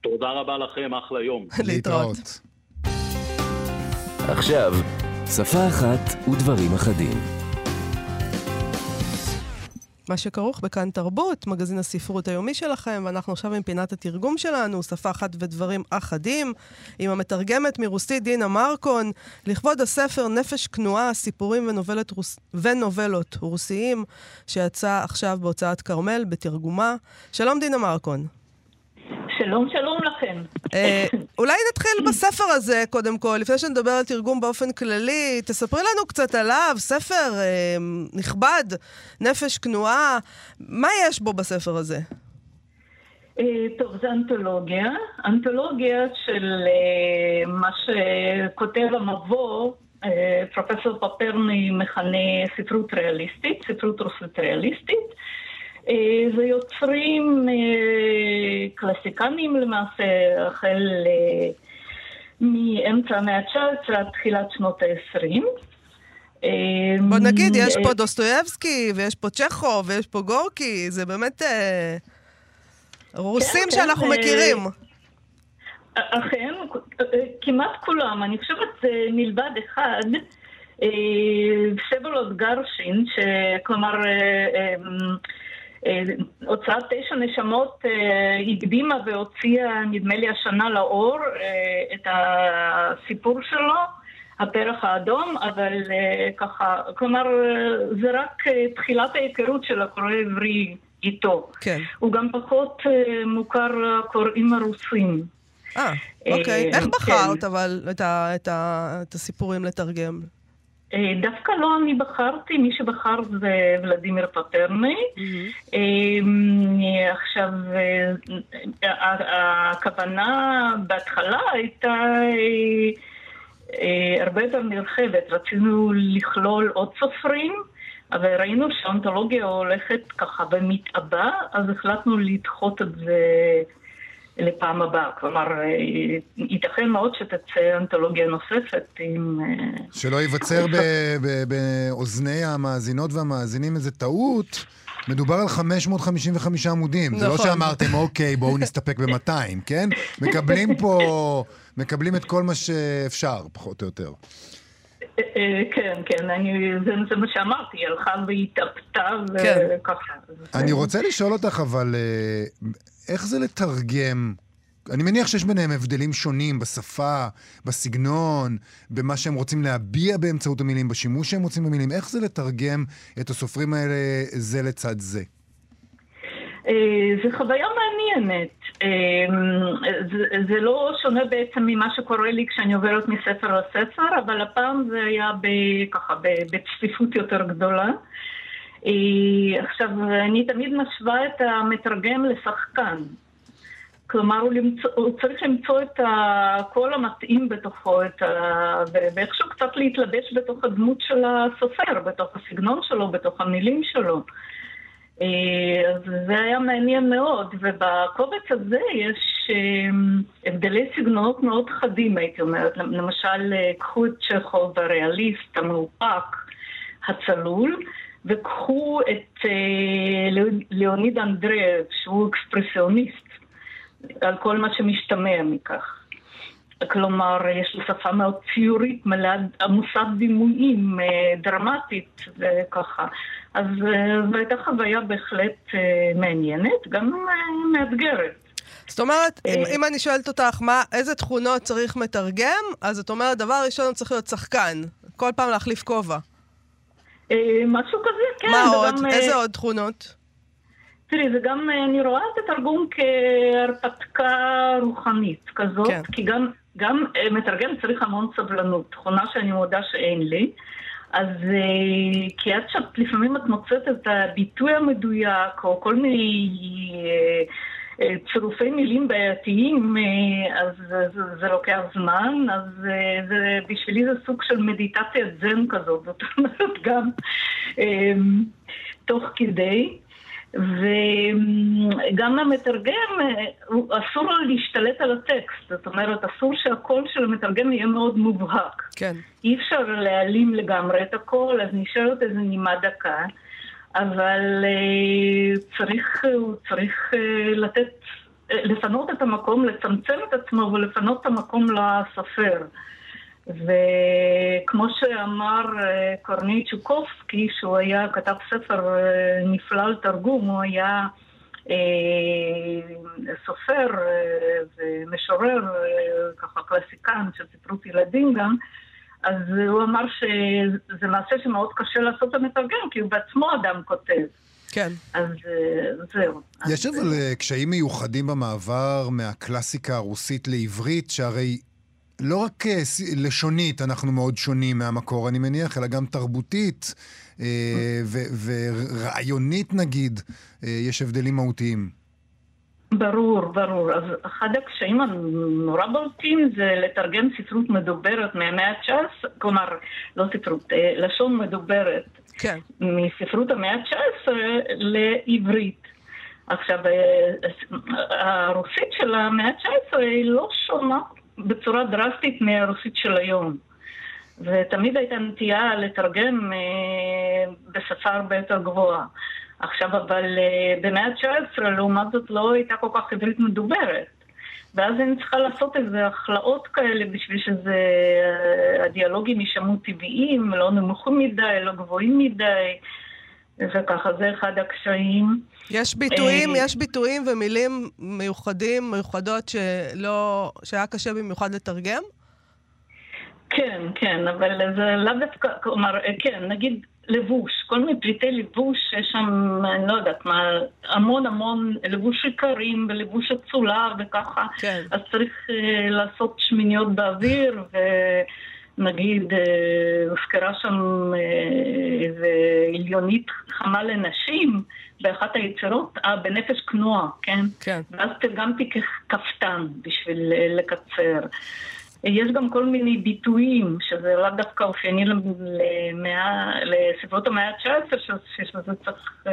תודה רבה לכם, אחלה יום. להתראות. עכשיו, שפה אחת ודברים אחדים. מה שכרוך בכאן תרבות, מגזין הספרות היומי שלכם, ואנחנו עכשיו עם פינת התרגום שלנו, שפה אחת ודברים אחדים, עם המתרגמת מרוסית דינה מרקון, לכבוד הספר נפש כנועה, סיפורים ונובלת רוס... ונובלות רוסיים, שיצא עכשיו בהוצאת כרמל בתרגומה. שלום דינה מרקון. שלום, שלום לכם. אה, אולי נתחיל בספר הזה, קודם כל, לפני שנדבר על תרגום באופן כללי. תספרי לנו קצת עליו, ספר אה, נכבד, נפש כנועה. מה יש בו בספר הזה? אה, טוב, זו אנתולוגיה. אנתולוגיה של אה, מה שכותב המבוא, אה, פרופסור פפרני מכנה ספרות ריאליסטית, ספרות רוסית ריאליסטית. אה, זה יוצרים אה, קלאסיקנים למעשה, החל אה, מאמצע המאה ה-19 עד תחילת שנות ה-20. בוא נגיד, יש פה דוסטויבסקי, ויש פה צ'כוב, ויש פה גורקי, זה באמת אה, רוסים כן, שאנחנו אה, מכירים. אכן, כמעט כולם. אני חושבת מלבד אחד, סבלוד גרשין, שכלומר, הוצאת תשע נשמות אה, הקדימה והוציאה, נדמה לי, השנה לאור אה, את הסיפור שלו. הפרח האדום, אבל אה, ככה, כלומר, אה, זה רק אה, תחילת ההיכרות של הקורא העברי איתו. כן. הוא גם פחות אה, מוכר לקוראים הרוסים. אה, אוקיי. אה, איך כן. בחרת, אבל, את הסיפורים לתרגם? אה, דווקא לא אני בחרתי, מי שבחר זה ולדימיר פטרני. אה, עכשיו, אה, הכוונה בהתחלה הייתה אה, הרבה יותר נרחבת. רצינו לכלול עוד סופרים, אבל ראינו שהאונתולוגיה הולכת ככה ומתעבה, אז החלטנו לדחות את זה לפעם הבאה. כלומר, אה, ייתכן מאוד שתצא אנתולוגיה נוספת עם... אה, שלא ייווצר ב- ב- באוזני המאזינות והמאזינים איזה טעות. מדובר על 555 עמודים. זה לא נכון. שאמרתם, אוקיי, בואו נסתפק ב-200, כן? מקבלים פה, מקבלים את כל מה שאפשר, פחות או יותר. אה, כן, כן, אני, זה, זה מה שאמרתי, היא הלכה והתאפתה כן. וככה. אני רוצה לשאול אותך, אבל אה, איך זה לתרגם אני מניח שיש ביניהם הבדלים שונים בשפה, בסגנון, במה שהם רוצים להביע באמצעות המילים, בשימוש שהם רוצים במילים. איך זה לתרגם את הסופרים האלה זה לצד זה? אה, זו חוויה מעניינת. אה, זה, לא שונה בעצם ממה שקורה לי כשאני עוברת מספר לספר, אבל הפעם זה היה ככה בצפיפות יותר גדולה. אה, עכשיו, אני תמיד משווה את המתרגם לשחקן. כלומר, הוא, למצוא, הוא צריך למצוא את הקול המתאים בתוכו, את ה... ואיכשהו קצת להתלבש בתוך הדמות של הסופר, בתוך הסגנון שלו, בתוך המילים שלו. אה, זה היה מעניין מאוד, ובקובץ הזה יש אה, הבדלי סגנונות מאוד חדים, הייתי אומרת. למשל, אה, קחו את צ'כוב הריאליסט, המאופק, הצלול, וקחו את ליאוניד אנדרב, שהוא אקספרסיוניסט, על כל מה שמשתמע מכך. כלומר, יש לו שפה מאוד ציורית, מלאה עמוסת דימויים, דרמטית וככה. אז אה, זו הייתה חוויה בהחלט אה, מעניינת, גם אה, מאתגרת. זאת אומרת, אם, אם אני שואלת אותך מה, איזה תכונות צריך מתרגם, אז את אומרת, דבר ראשון צריך להיות שחקן. כל פעם להחליף כובע. משהו כזה, כן. מה עוד? גם, איזה עוד תכונות? תראי, זה גם, אני רואה את התרגום כהרפתקה רוחנית כזאת, כן. כי גם, גם מתרגם צריך המון סבלנות, תכונה שאני מודה שאין לי. אז אה, כי עד שאת לפעמים את מוצאת את הביטוי המדויק, או כל מיני אה, אה, צירופי מילים בעייתיים, אז זה, זה לוקח זמן, אז זה, בשבילי זה סוג של מדיטציה זן כזאת, זאת אומרת גם תוך כדי. וגם המתרגם, אסור לו להשתלט על הטקסט, זאת אומרת, אסור שהקול של המתרגם יהיה מאוד מובהק. כן. אי אפשר להעלים לגמרי את הקול, אז נשארת איזו נימה דקה, אבל uh, צריך, הוא צריך uh, לתת, לפנות את המקום, לצמצם את עצמו ולפנות את המקום לסופר. וכמו שאמר אה, קורני צ'וקובסקי, שהוא היה, כתב ספר אה, נפלא על תרגום, הוא היה אה, סופר ומשורר, ככה קלסיקן של ספרות ילדים גם, אז הוא אמר שזה מעשה שמאוד קשה לעשות למתרגם, כי הוא בעצמו אדם כותב. כן. אז זהו. יש אבל קשיים מיוחדים במעבר מהקלאסיקה הרוסית לעברית, שהרי לא רק אה, לשונית אנחנו מאוד שונים מהמקור, אני מניח, אלא גם תרבותית אה, ורעיונית נגיד, אה, יש הבדלים מהותיים. ברור, ברור. אז אחד הקשיים הנורא בולטים זה לתרגם ספרות מדוברת מהמאה ה-19, כלומר, לא ספרות, לשון מדוברת. כן. מספרות המאה ה-19 לעברית. עכשיו, הרוסית של המאה ה-19 היא לא שונה בצורה דרסטית מהרוסית של היום. ותמיד הייתה נטייה לתרגם אה, בשפה הרבה יותר גבוהה. עכשיו, אבל אה, במאה ה-19, לעומת זאת, לא הייתה כל כך עברית מדוברת. ואז אני צריכה לעשות איזה הכלאות כאלה בשביל שהדיאלוגים אה, יישמעו טבעיים, לא נמוכים מדי, לא גבוהים מדי. וככה, זה אחד הקשיים. יש ביטויים, יש ביטויים ומילים מיוחדים, מיוחדות, שלא, שהיה קשה במיוחד לתרגם? כן, כן, אבל זה לאו דווקא, כלומר, כן, נגיד לבוש, כל מיני פריטי לבוש, יש שם, אני לא יודעת מה, המון המון לבוש עיקרים ולבוש אצולה וככה, כן. אז צריך uh, לעשות שמיניות באוויר ו... נגיד, אה, הוזכרה שם איזה אה, עליונית חמה לנשים באחת היצירות, אה, בנפש כנועה, כן? כן. ואז תרגמתי כקפתן בשביל אה, לקצר. יש גם כל מיני ביטויים, שזה לאו דווקא אופייני לספרות המאה ה-19, שזה צריך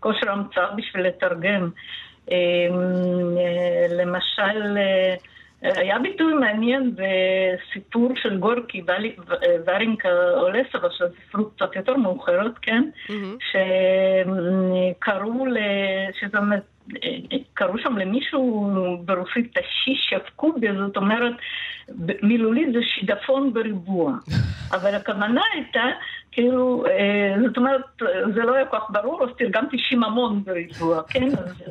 כושר המצאה בשביל לתרגם. למשל, היה ביטוי מעניין בסיפור של גורקי, ורינקה אולסבה, של ספרות קצת יותר מאוחרת, כן? שקראו, שזה קראו שם למישהו ברוסית תשיש יפקובי, זאת אומרת, מילולית זה שידפון בריבוע. אבל הכוונה הייתה, כאילו, אה, זאת אומרת, זה לא היה כל כך ברור, אז תרגמתי שיממון בריבוע, כן? אז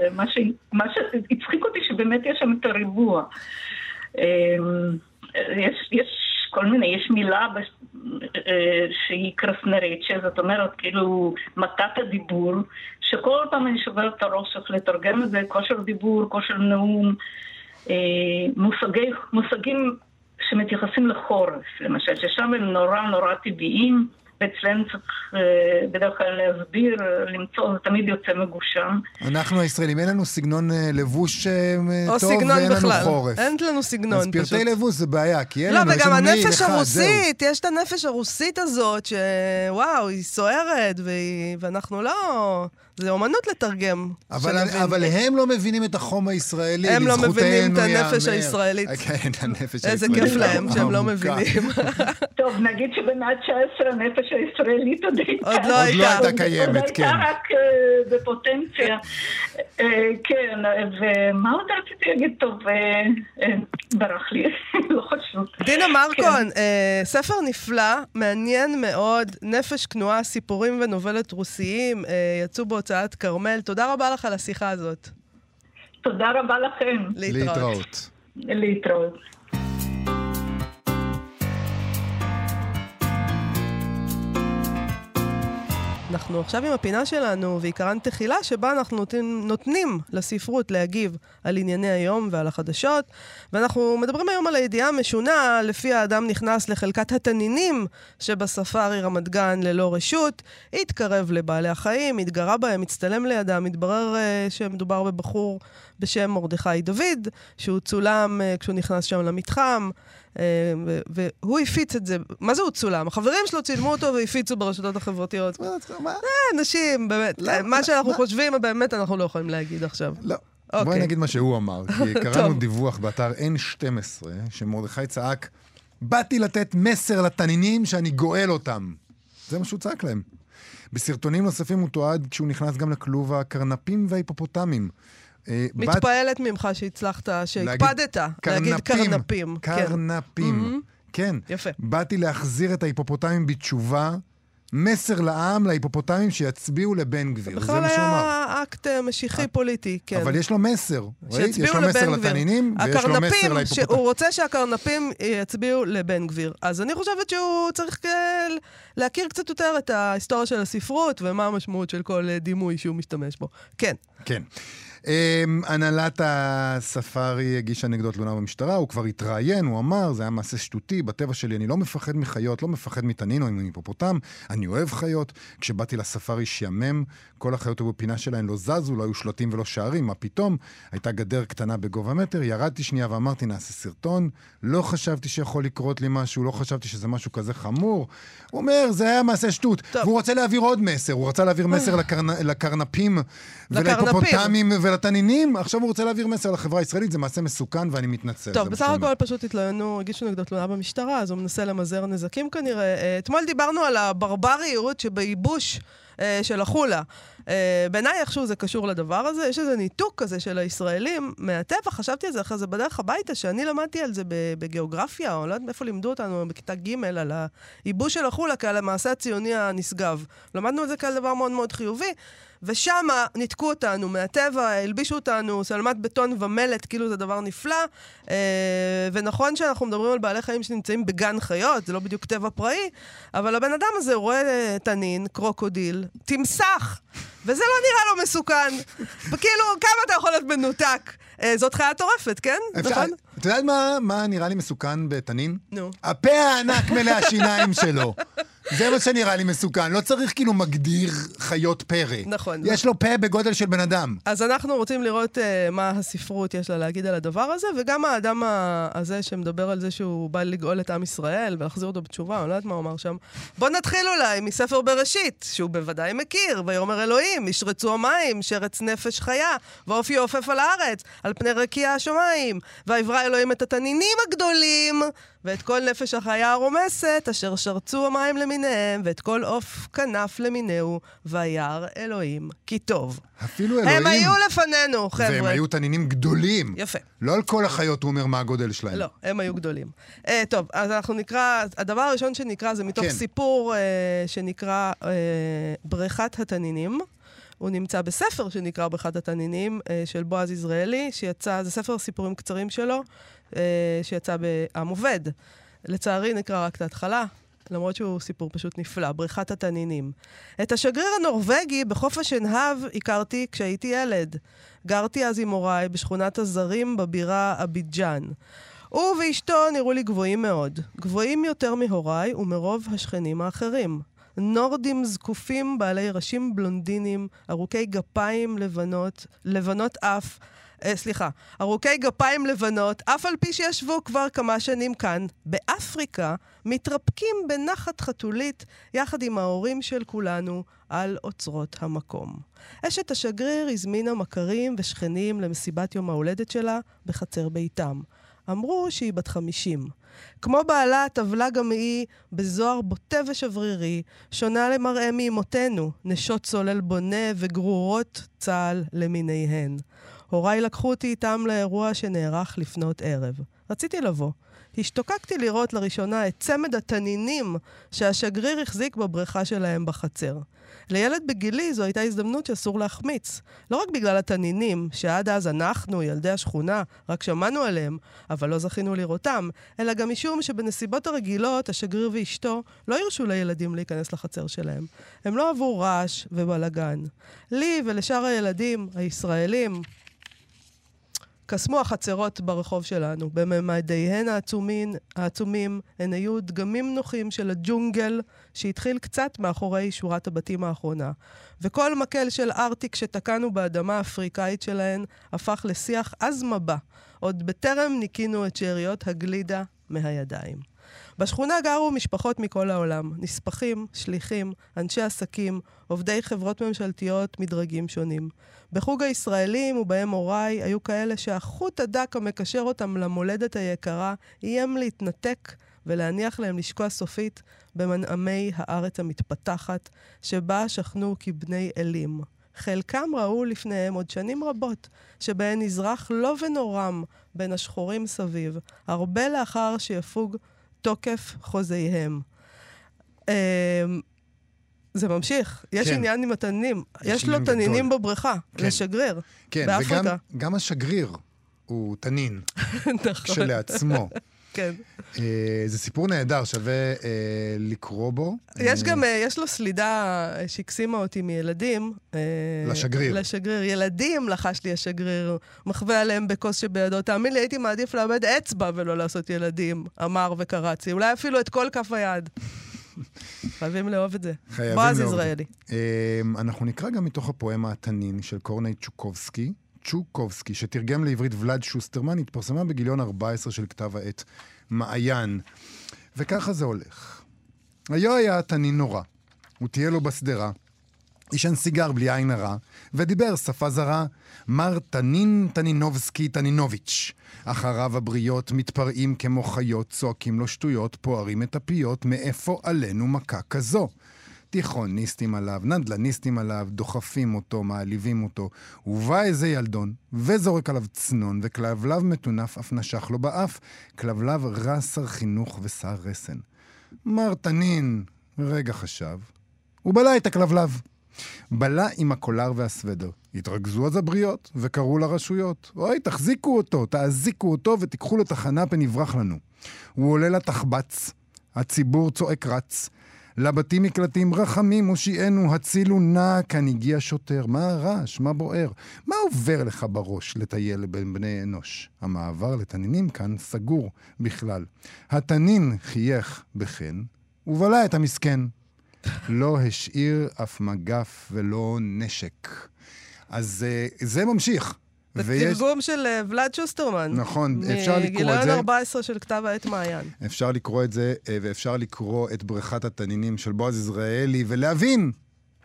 מה שהצחיק אותי, שבאמת יש שם את הריבוע. אמ, יש, יש כל מיני, יש מילה בש... אה, שהיא קרסנריצ'ה, זאת אומרת, כאילו, מתת הדיבור, שכל פעם אני שוברת את הראש איך לתרגם את זה, כושר דיבור, כושר נאום, אה, מושגי, מושגים שמתייחסים לחורף, למשל, ששם הם נורא נורא טבעיים. ואצלנו צריך אה, בדרך כלל להסביר, למצוא, זה תמיד יוצא מגושם. אנחנו הישראלים, אין לנו סגנון אה, לבוש אה, טוב ואין לנו בכלל. חורף. אין לנו סגנון אז פשוט. פרטי לבוש זה בעיה, כי אין לא, לנו, יש וגם לנו מעיל הנפש אחד, הרוסית, יש את הנפש הרוסית הזאת, שוואו, היא סוערת, והיא... ואנחנו לא... זה אומנות לתרגם. אבל, שנבין. אבל הם לא מבינים את החום הישראלי, הם לא מבינים את. הנפש הישראלית. כן, את הנפש הישראלית. איזה כיף להם שהם לא. מבינים. טוב, נגיד שבמאה ה-19 הנפש הישראלית עוד הייתה. עוד לא עוד לא הייתה. הייתה קיימת, עוד כן. הייתה רק אה, בפוטנציה. אה, כן, ומה עוד רציתי להגיד? טוב, אה, אה, ברח לי, לא חשוב. דינה כן. מרקון, אה, ספר נפלא, מעניין מאוד, נפש כנועה, סיפורים ונובלת רוסיים, אה, יצאו בהוצאת כרמל. תודה רבה לך על השיחה הזאת. תודה רבה לכם. להתראות. להתראות. אנחנו עכשיו עם הפינה שלנו, ועיקרן תחילה, שבה אנחנו נותנים, נותנים לספרות להגיב על ענייני היום ועל החדשות. ואנחנו מדברים היום על הידיעה המשונה, לפי האדם נכנס לחלקת התנינים שבספארי רמת גן ללא רשות, התקרב לבעלי החיים, התגרה בהם, הצטלם לידם, התברר uh, שמדובר בבחור בשם מרדכי דוד, שהוא צולם uh, כשהוא נכנס שם למתחם. ו- והוא הפיץ את זה, מה זה הוא צולם? החברים שלו צילמו אותו והפיצו ברשתות החברתיות. מה? אה, אנשים, באמת, לא, מה שאנחנו מה? חושבים, באמת אנחנו לא יכולים להגיד עכשיו. לא. אוקיי. בואי נגיד מה שהוא אמר, כי קראנו. דיווח באתר N12, שמרדכי צעק, באתי לתת מסר לתנינים שאני גואל אותם. זה מה שהוא צעק להם. בסרטונים נוספים הוא תועד כשהוא נכנס גם לכלוב הקרנפים וההיפופוטמים. אה, מתפעלת ממך שהצלחת, שהקפדת להגיד קרנפים. כן. קרנפים. כן. יפה. באתי להחזיר את ההיפופוטמים בתשובה. מסר לעם, להיפופוטמים, שיצביעו לבן גביר. זה בכלל מה שהוא אמר. היה אקט אה, משיחי פוליטי, כן. אבל יש לו מסר. ראית? יש לו מסר. לתנינים, ויש לו מסר להיפופוטמים. שהוא רוצה שהקרנפים יצביעו לבן גביר. אז אני חושבת שהוא צריך אה, להכיר קצת יותר את ההיסטוריה של הספרות, ומה המשמעות של כל אה, דימוי שהוא משתמש בו. כן. כן. Um, הנהלת הספארי הגישה נגדו תלונה במשטרה, הוא כבר התראיין, הוא אמר, זה היה מעשה שטותי, בטבע שלי אני לא מפחד מחיות, לא מפחד מתנין או מהיפופוטם, אני אוהב חיות. כשבאתי לספארי שיאמם, כל החיות היו בפינה שלהן, לא זזו, לא היו שלטים ולא שערים, מה פתאום? הייתה גדר קטנה בגובה מטר, ירדתי שנייה ואמרתי, נעשה סרטון, לא חשבתי שיכול לקרות לי משהו, לא חשבתי שזה משהו כזה חמור. הוא אומר, זה היה מעשה שטות. טוב. והוא רוצה להעביר עוד מסר, הוא רצה להעביר מסר לקרנ... לקרנפים לקרנפים. ולהיפופוטמים ולתנינים, עכשיו הוא רוצה להעביר מסר לחברה הישראלית, זה מעשה מסוכן ואני מתנצל. טוב, בסך. הכל פשוט התלוננו, הגישו נגדו תלונה במשטרה, אז הוא מנסה למזער נזקים כנראה. אה, אתמול דיברנו על הברבריות שבייבוש אה, של החולה. אה, בעיניי איכשהו זה קשור לדבר הזה, יש איזה ניתוק כזה של הישראלים מהטבע, חשבתי על זה אחרי זה בדרך הביתה, שאני למדתי על זה בגיאוגרפיה, או לא יודעת מאיפה לימדו אותנו, בכיתה ג', על הייבוש של החולה כעל המעשה הציוני הנשגב. למדנו את זה כעל דבר מאוד מאוד חיובי. ושמה ניתקו אותנו מהטבע, הלבישו אותנו שלמת בטון ומלט, כאילו זה דבר נפלא. אה, ונכון שאנחנו מדברים על בעלי חיים שנמצאים בגן חיות, זה לא בדיוק טבע פראי, אבל הבן אדם הזה רואה אה, תנין, קרוקודיל, תמסך, וזה לא נראה לו מסוכן. וכאילו, כמה אתה יכול להיות מנותק? אה, זאת חיה טורפת, כן? אפשר- נכון? את יודעת מה, מה נראה לי מסוכן בתנין? נו. הפה הענק מלא השיניים שלו. זה מה שנראה לי מסוכן. לא צריך כאילו מגדיר חיות פרא. נכון. יש לו פה בגודל של בן אדם. אז אנחנו רוצים לראות uh, מה הספרות יש לה להגיד על הדבר הזה, וגם האדם הזה שמדבר על זה שהוא בא לגאול את עם ישראל ולהחזיר אותו בתשובה, אני לא יודעת מה הוא אמר שם. בוא נתחיל אולי מספר בראשית, שהוא בוודאי מכיר, ויאמר אלוהים, ישרצו המים, שרץ נפש חיה, ועוף יעופף על הארץ, על פני רקיע השמיים, ויברא אלוהים את התנינים הגדולים, ואת כל נפש החיה הרומסת, אשר שרצו המים למיניהם, ואת כל עוף כנף למיניהו, וירא אלוהים כי טוב. אפילו אלוהים... הם היו לפנינו, חבר'ה. והם היו תנינים גדולים. יפה. לא על כל החיות הוא אומר מה הגודל שלהם. לא, הם היו גדולים. Uh, טוב, אז אנחנו נקרא, הדבר הראשון שנקרא זה מתוך כן. סיפור uh, שנקרא uh, בריכת התנינים. הוא נמצא בספר שנקרא בריכת התנינים, אה, של בועז יזרעאלי, שיצא, זה ספר סיפורים קצרים שלו, אה, שיצא בעם עובד. לצערי נקרא רק את ההתחלה, למרות שהוא סיפור פשוט נפלא, בריכת התנינים. את השגריר הנורבגי בחוף השנהב הכרתי כשהייתי ילד. גרתי אז עם הוריי בשכונת הזרים בבירה אביג'אן. הוא ואשתו נראו לי גבוהים מאוד. גבוהים יותר מהוריי ומרוב השכנים האחרים. נורדים זקופים בעלי ראשים בלונדינים, ארוכי גפיים לבנות, לבנות אף, אה, סליחה, ארוכי גפיים לבנות, אף על פי שישבו כבר כמה שנים כאן, באפריקה, מתרפקים בנחת חתולית יחד עם ההורים של כולנו על אוצרות המקום. אשת השגריר הזמינה מכרים ושכנים למסיבת יום ההולדת שלה בחצר ביתם. אמרו שהיא בת חמישים. כמו בעלה, טבלה גם היא בזוהר בוטה ושברירי, שונה למראה מאמותינו, נשות צולל בונה וגרורות צה"ל למיניהן. הוריי לקחו אותי איתם לאירוע שנערך לפנות ערב. רציתי לבוא. השתוקקתי לראות לראשונה את צמד התנינים שהשגריר החזיק בבריכה שלהם בחצר. לילד בגילי זו הייתה הזדמנות שאסור להחמיץ. לא רק בגלל התנינים, שעד אז אנחנו, ילדי השכונה, רק שמענו עליהם, אבל לא זכינו לראותם, אלא גם משום שבנסיבות הרגילות, השגריר ואשתו לא הרשו לילדים להיכנס לחצר שלהם. הם לא אהבו רעש ובלגן. לי ולשאר הילדים, הישראלים, קסמו החצרות ברחוב שלנו. בממדיהן העצומים, העצומים הן היו דגמים נוחים של הג'ונגל שהתחיל קצת מאחורי שורת הבתים האחרונה. וכל מקל של ארטיק שתקענו באדמה האפריקאית שלהן הפך לשיח עז מבע, עוד בטרם ניקינו את שאריות הגלידה מהידיים. בשכונה גרו משפחות מכל העולם, נספחים, שליחים, אנשי עסקים, עובדי חברות ממשלתיות מדרגים שונים. בחוג הישראלים ובהם הוריי היו כאלה שהחוט הדק המקשר אותם למולדת היקרה איים להתנתק ולהניח להם לשקוע סופית במנעמי הארץ המתפתחת, שבה שכנו כבני אלים. חלקם ראו לפניהם עוד שנים רבות, שבהן נזרח לא ונורם בין השחורים סביב, הרבה לאחר שיפוג תוקף חוזיהם. אמ, זה ממשיך, יש כן. עניין עם התנינים. יש יש לו תנינים גדול. בבריכה, כן. לשגריר, כן, באפריקה. וגם גם השגריר הוא תנין נכון, כשלעצמו. כן. אה, זה סיפור נהדר, שווה אה, לקרוא בו. יש אה, גם, יש לו סלידה שהקסימה אותי מילדים. לשגריר. לשגריר. ילדים לחש לי השגריר, מחווה עליהם בכוס שבידו. תאמין לי, הייתי מעדיף לאבד אצבע ולא לעשות ילדים, אמר וקרצי. אולי אפילו את כל כף היד. חייבים לאהוב את זה. חייבים בועז לאהוב את זה. יזרעאלי. אה, אנחנו נקרא גם מתוך הפואמה התנין של קורני צ'וקובסקי. צ'וקובסקי, שתרגם לעברית ולאד שוסטרמן, התפרסמה בגיליון 14 של כתב העת מעיין. וככה זה הולך. היה היה תנין נורא, הוא תהיה לו בשדרה, עישן סיגר בלי עין הרע, ודיבר שפה זרה, מר תנין תנינובסקי תנינוביץ'. אחריו הבריות מתפרעים כמו חיות, צועקים לו שטויות, פוערים את הפיות, מאיפה עלינו מכה כזו? תיכוניסטים עליו, נדלניסטים עליו, דוחפים אותו, מעליבים אותו. ובא איזה ילדון, וזורק עליו צנון, וכלבלב מטונף אף נשך לו באף. כלבלב רע שר חינוך ושר רסן. מר תנין, רגע חשב, הוא בלע את הכלבלב. בלע עם הקולר והסוודר. התרכזו אז הבריות וקראו לרשויות. אוי, תחזיקו אותו, תעזיקו אותו ותיקחו לתחנה פן יברח לנו. הוא עולה לתחבץ, הציבור צועק רץ. לבתים מקלטים רחמים הושיענו, הצילו נא, כאן הגיע שוטר. מה הרעש? מה בוער? מה עובר לך בראש לטייל בין בני אנוש? המעבר לתנינים כאן סגור בכלל. התנין חייך בחן, ובלע את המסכן. לא השאיר אף מגף ולא נשק. אז uh, זה ממשיך. זה תרגום של אה, ולאד שוסטרמן. נכון, אפשר לקרוא את מגיליון זה. 14 של כתב העת מעיין. אפשר לקרוא את זה, אה, ואפשר לקרוא את בריכת התנינים של בועז יזרעאלי, ולהבין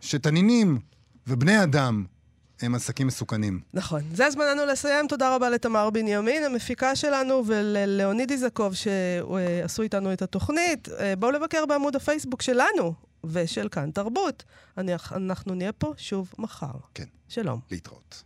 שתנינים ובני אדם הם עסקים מסוכנים. נכון. זה זמננו לסיים. תודה רבה לתמר בנימין, המפיקה שלנו, וללאוניד איזקוב, שעשו איתנו את התוכנית. אה, בואו לבקר בעמוד הפייסבוק שלנו ושל כאן תרבות. אני- אנחנו נהיה פה שוב מחר. כן. שלום. להתראות.